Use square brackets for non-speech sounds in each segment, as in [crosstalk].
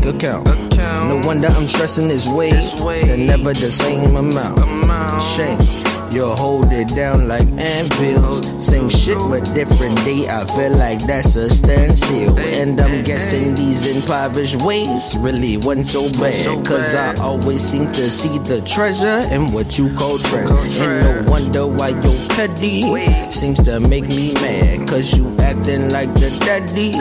bank account. account. No wonder I'm stressing this way. They're never the same amount. amount. Shame. You'll hold it down like anvils. Same shit but different day. I feel like that's a standstill. And I'm guessing these impoverished ways really wasn't so bad. Cause I always seem to see the treasure in what you call trash. And no wonder why your petty seems to make me mad. Cause you acting like the daddy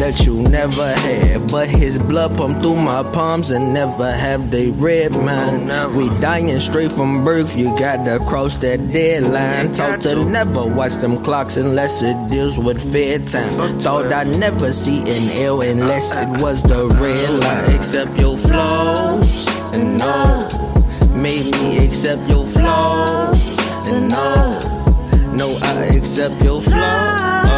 that you never had. But his blood pumped through my palms and never have they red man. We dying straight from birth. You gotta cross that deadline. Told to never watch them clocks unless it deals with fair time. Told I'd never see an L unless it was the red line. Accept your flaws and no. Made me accept your flaws and no. No, I accept your flaws.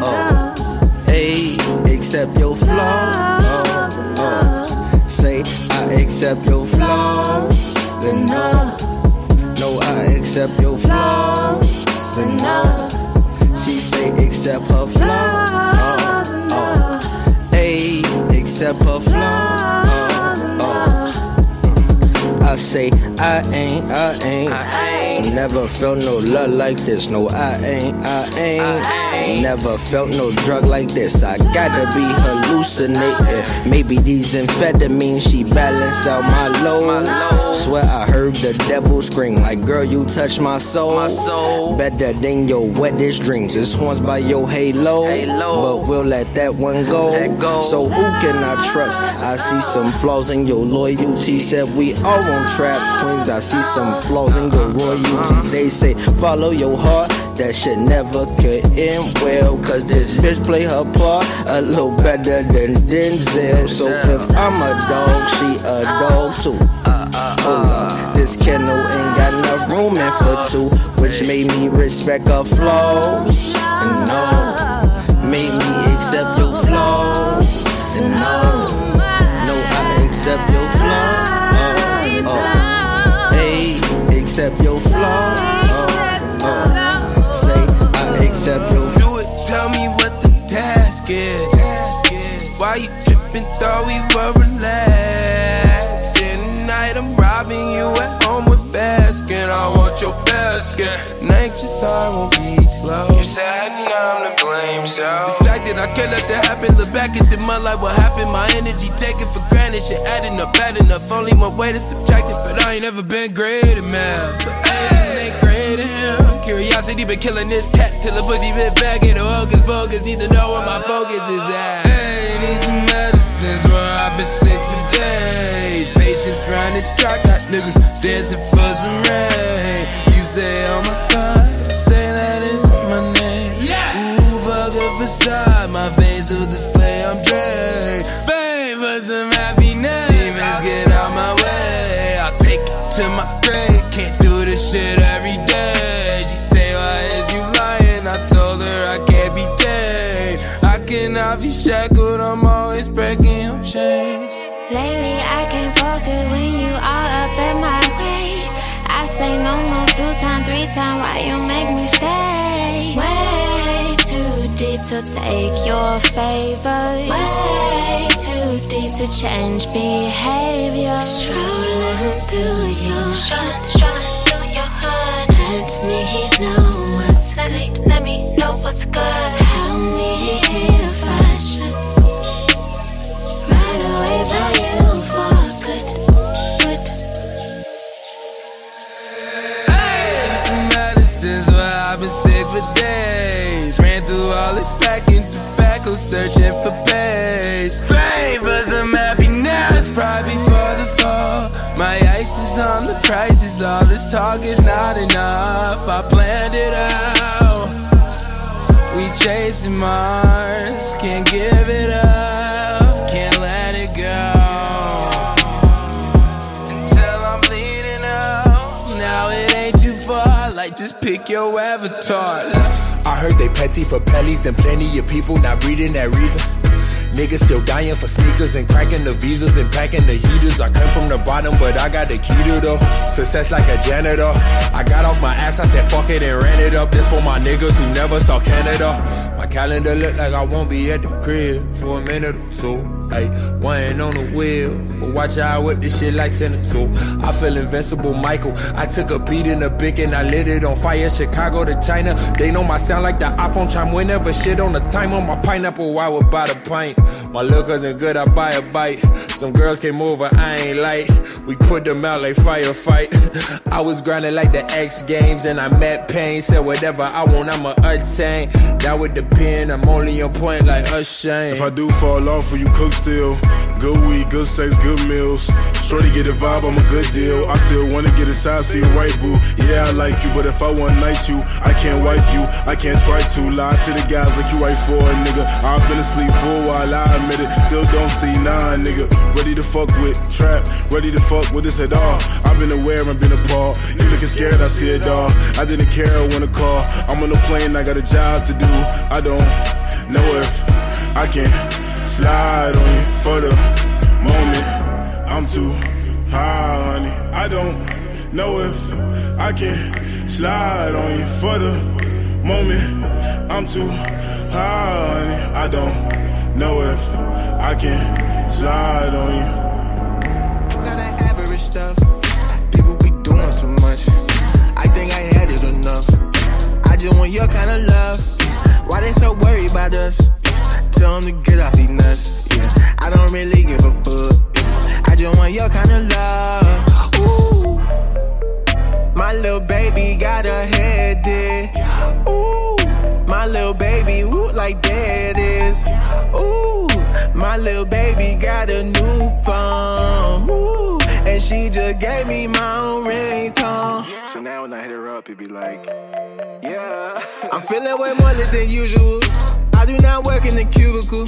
Oh, oh. Hey, accept your flaws. Oh, oh. Say, I accept your flaws and no. Accept your flaws. And no, she say accept her flaws. Oh, uh, hey, uh. accept her flaws. I say I ain't, I ain't. I ain't. Never felt no love like this. No, I ain't, I ain't. I ain't. Never felt no drug like this. I gotta be hallucinating. Maybe these amphetamines, she balance out my load. Swear I heard the devil scream like, girl, you touch my soul. My soul. Better than your wettest dreams. It's horns by your halo. halo. But we'll let that one go. go. So who can I trust? I see some flaws in your loyalty. Said we all want trap queens. I see some flaws in your royalty. They say follow your heart, that shit never could end well. Cause this bitch play her part a little better than Denzel. So if I'm a dog, she a dog too. This kennel ain't got enough room in for two, which made me respect her flaws. And no, made me accept your flaws. And no, no, I accept your flaws. Accept your flaws. Uh, uh, I accept your. Do it, tell me what the task is. Why you tripping? Thought we were relaxing. I your basket. An anxious heart won't beat slow. You're sad and I'm to blame, so. Distracted, I can't let that happen. Look back and see my life, what happened? My energy taken for granted. Shit adding up bad enough. Only one way to subtract it, but I ain't never been great at math. But hey, ain't great at him. Curiosity been killing this cat till the pussy bit back in the hocus pocus. Need to know where my focus is at. Hey, need some medicines where I've been sick for days. Patience round the track, got niggas dancing for some rain. You say, oh my god, say that is my name. Yeah. Ooh, fuck a facade, my face will display, I'm drained. Fame for some happiness. Demons get out my way. I'll take it to my grave. Can't do this shit every day. She say, why is you lying? I told her I can't be shackled, I'm always time, why you make me stay? Way too deep to take your favors. Way too deep to change behavior. Strolling through your hood. Strolling through your hood. Let me know what's let. Me, let me know what's good. Tobacco, searching for pace. Happy now. It's probably for the fall. My ice is on the prices. All this talk is not enough. I planned it out. We chasing Mars, can't give it up, just pick your avatar. I heard they petty for pellies and plenty of people not reading that reason. Niggas still dying for sneakers and cracking the visas and packing the heaters. I came from the bottom, but I got the key to the success like a janitor. I got off my ass, I said fuck it and ran it up. This for my niggas who never saw Canada. My calendar look like I won't be at the crib for a minute or two. Hey, one on the wheel, but watch out with this shit like 10 or 2. I feel invincible, Michael. I took a beat in a big and I lit it on fire. Chicago to China. They know my sound like the iPhone chime whenever shit on the time on my pineapple. I would buy the pint. My little cousin good, I buy a bite. Some girls came over, I ain't like. We put them out like firefight. [laughs] I was grinding like the X Games and I met pain. Said whatever I want, I'ma attain. That would depend, I'm only on point like a shame. If I do fall off, will you cook still? Good weed, good sex, good meals. Shorty get a vibe, I'm a good deal. I still wanna get inside, see a white boo. Yeah, I like you, but if I one night you, I can't wipe you. I can't try to lie to the guys like you right for a nigga. I've been asleep for a while, I admit it. Still don't see nine, nigga. Ready to fuck with trap, ready to fuck with this at all. I've been aware, I've been appalled. You looking scared, I see it all. I didn't care when a call. I'm on the plane, I got a job to do. I don't know if I can slide on you for the moment. I'm too high, honey. I don't know if I can slide on you for the moment. I'm too high, honey. I don't know if I can slide on you. Got that average stuff. People be doing too much. I think I had it enough. I just want your kind of love. Why they so worried about us? Them to get off these nuts. Yeah, I don't really give a fuck. I just want your kind of love. Ooh, my little baby got her head dead. Ooh, my little baby, ooh, like that is. Ooh, my little baby got a new phone. Ooh, and she just gave me my own ringtone. So now when I hit her up, it be like, Yeah. I'm feeling way more lit than usual. Do not work in the cubicle.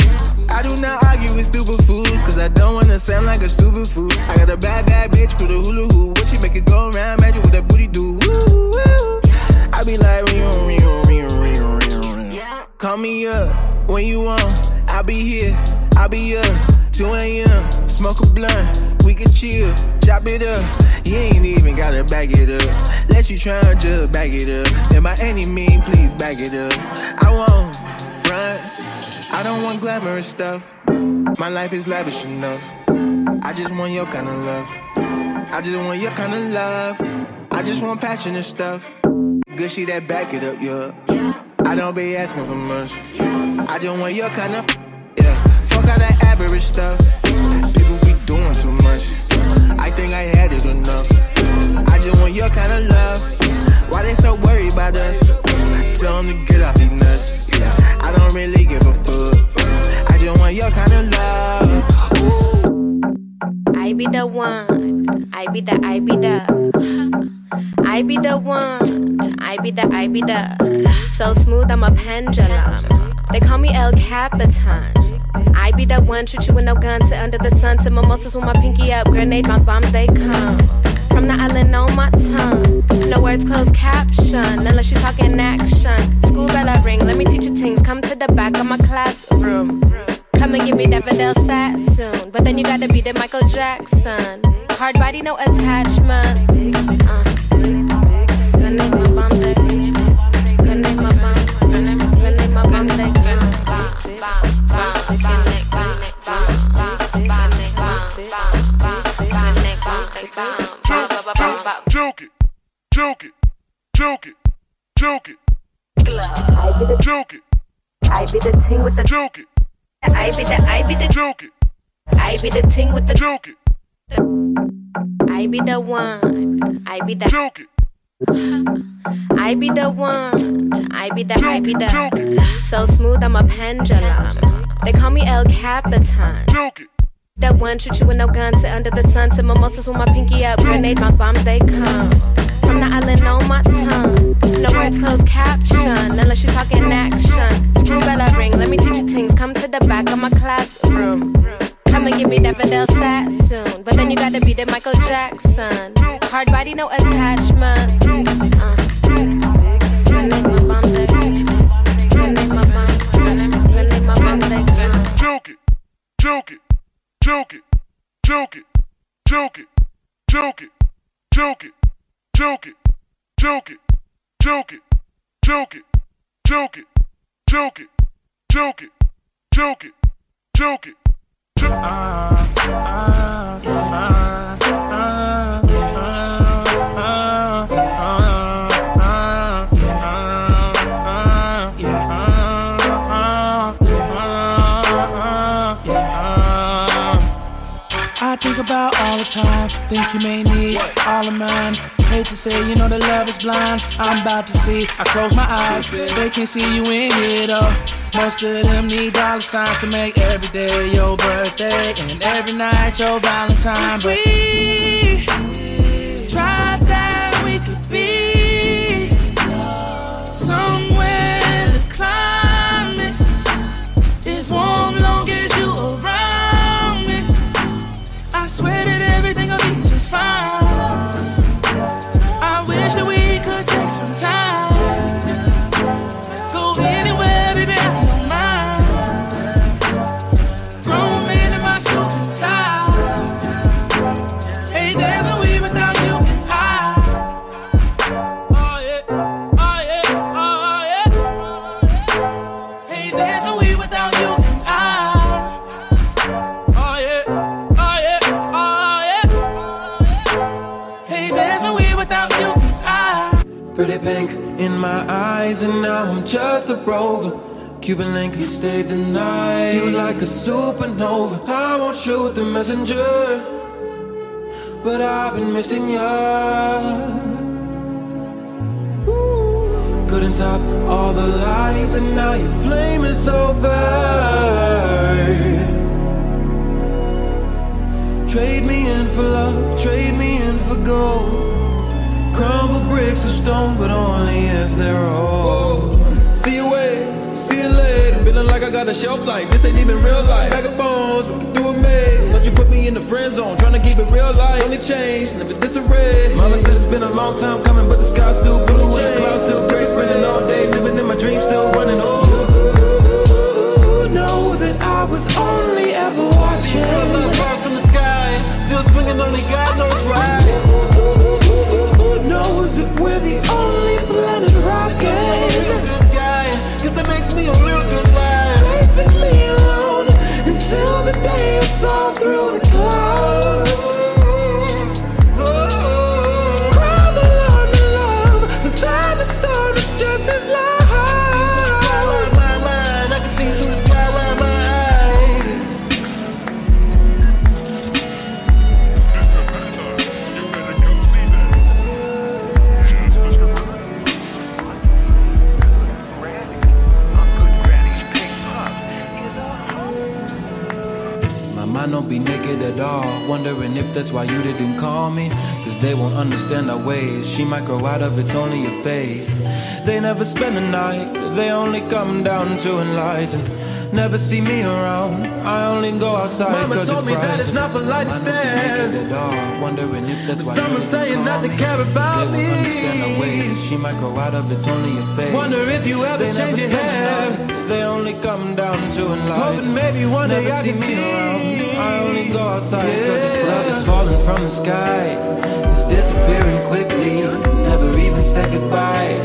I do not argue with stupid fools, cause I don't wanna sound like a stupid fool. I got a bad, bad bitch with a hula hoop. What she make it go around, magic with that booty do. Woo, woo. I be like, ring, ring, ring, ring, ring, ring. Call me up when you want. I'll be here, I'll be up. 2 a.m. Smoke a blunt, we can chill, chop it up. You ain't even gotta back it up. Let you try and just back it up. And by any means, please back it up. I won't. I don't want glamorous stuff. My life is lavish enough. I just want your kind of love. I just want your kind of love. I just want passionate stuff. Good shit that back it up, yeah. I don't be asking for much. I just want your kind of, yeah. Fuck all that average stuff. People be doing too much. I think I had it enough. I just want your kind of love. Why they so worried about us? Tell them to get off these nuts. I don't really give a fuck. I just want your kind of love. Ooh. I be the one. I be the, I be the. I be the one. I be the, I be the. So smooth, I'm a pendulum. They call me El Capitan. I be that one, shoot you with no gun, sit under the sun, sit mimosas with my pinky up, grenade my bombs, they come. From the island on my tongue. No words, closed caption, unless you talking action. School bell I ring, let me teach you things. Come to the back of my classroom. Come and give me that Vidal soon. But then you gotta be the Michael Jackson. Hard body, no attachments. Uh. Joke it, joke it, joke it, joke it, I be the ting with the joke it, I be the I be the joke it, I be the ting with the joke it, I be the one I be the joke it, I be the one I be the I be the So smooth I'm a pendulum They call me El Capitan joke it, That one shoot you with no gun sit under the sun Sit mimosas with my pinky up Grenade knock bombs they come From the island on my tongue No words closed caption Unless you're talking action School bell I ring Let me teach you things Come to the back of my classroom Come and give me that Vidal soon. But then you gotta be the Michael Jackson. Hard body, no attachments. Uh. Joke it, joke it, joke it, joke it, joke it, joke it, joke it, joke it, joke it, joke I think about all the time. Think you may need all of mine. Hate to say, you know the love is blind. I'm about to see. I close my eyes, they can't see you in here though. Most of them need dollar signs to make every day your birthday and every night your Valentine. But rover. Cuban link, you stayed the night. You like a supernova. I won't shoot the messenger, but I've been missing. Ooh. Couldn't top all the lights, and now your flame is over. Trade me in for love, trade me in for gold. Crumble bricks of stone, but only if they're old. See you wait, see you later. Feeling like I got a shelf life. This ain't even real life. Bag of bones, we can do a maze. Don't you put me in the friend zone, trying to keep it real life. Only change, never disarray. Mama said it's been a long time coming, but the sky's still blue and the clouds still gray. Spending all day living in my dreams, still running. Oh, know that I was only ever watching. Love falls from the sky, still swinging, only God knows why. Who knows if we're the only planet rocking? Me a good liar. Leaving me alone until the day it's all through Mind don't be naked at all. Wondering if that's why you didn't call me. Cause they won't understand our ways. She might grow out of it's only a phase. They never spend the night, they only come down to enlighten. Never see me around, I only go outside Mama cause told it's me bright. that it's not polite to My mind don't be stand. naked at all. Wondering if that's why you didn't saying not to me. care about they won't understand me. our ways. She might grow out of it's only a phase. Wonder if you ever They change your hair. They only come down to enlighten. Hoping maybe one day Never I see can me see. around. I only go outside cause it's blood. Is falling from the sky. It's disappearing quickly. Never even said goodbye.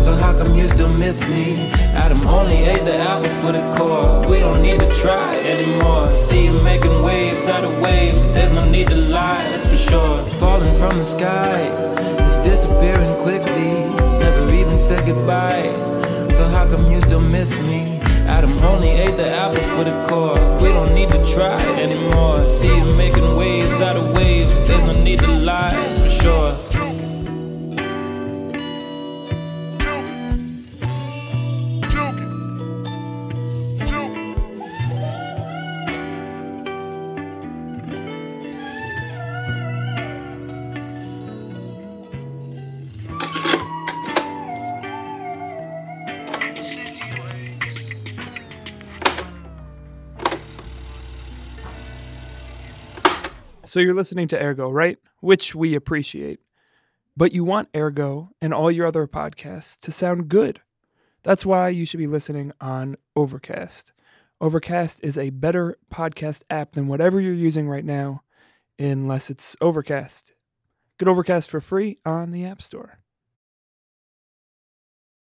So how come you still miss me? Adam only ate the apple for the core. We don't need to try anymore. See you making waves out of waves. There's no need to lie, that's for sure. Falling from the sky. It's disappearing quickly. Never even said goodbye. How come you still miss me? Adam only ate the apple for the core. We don't need to try anymore. See you making waves out of waves. There's no need to So you're listening to Ergo, right? Which we appreciate. But you want Ergo and all your other podcasts to sound good. That's why you should be listening on Overcast. Overcast is a better podcast app than whatever you're using right now, unless it's Overcast. Get Overcast for free on the App Store.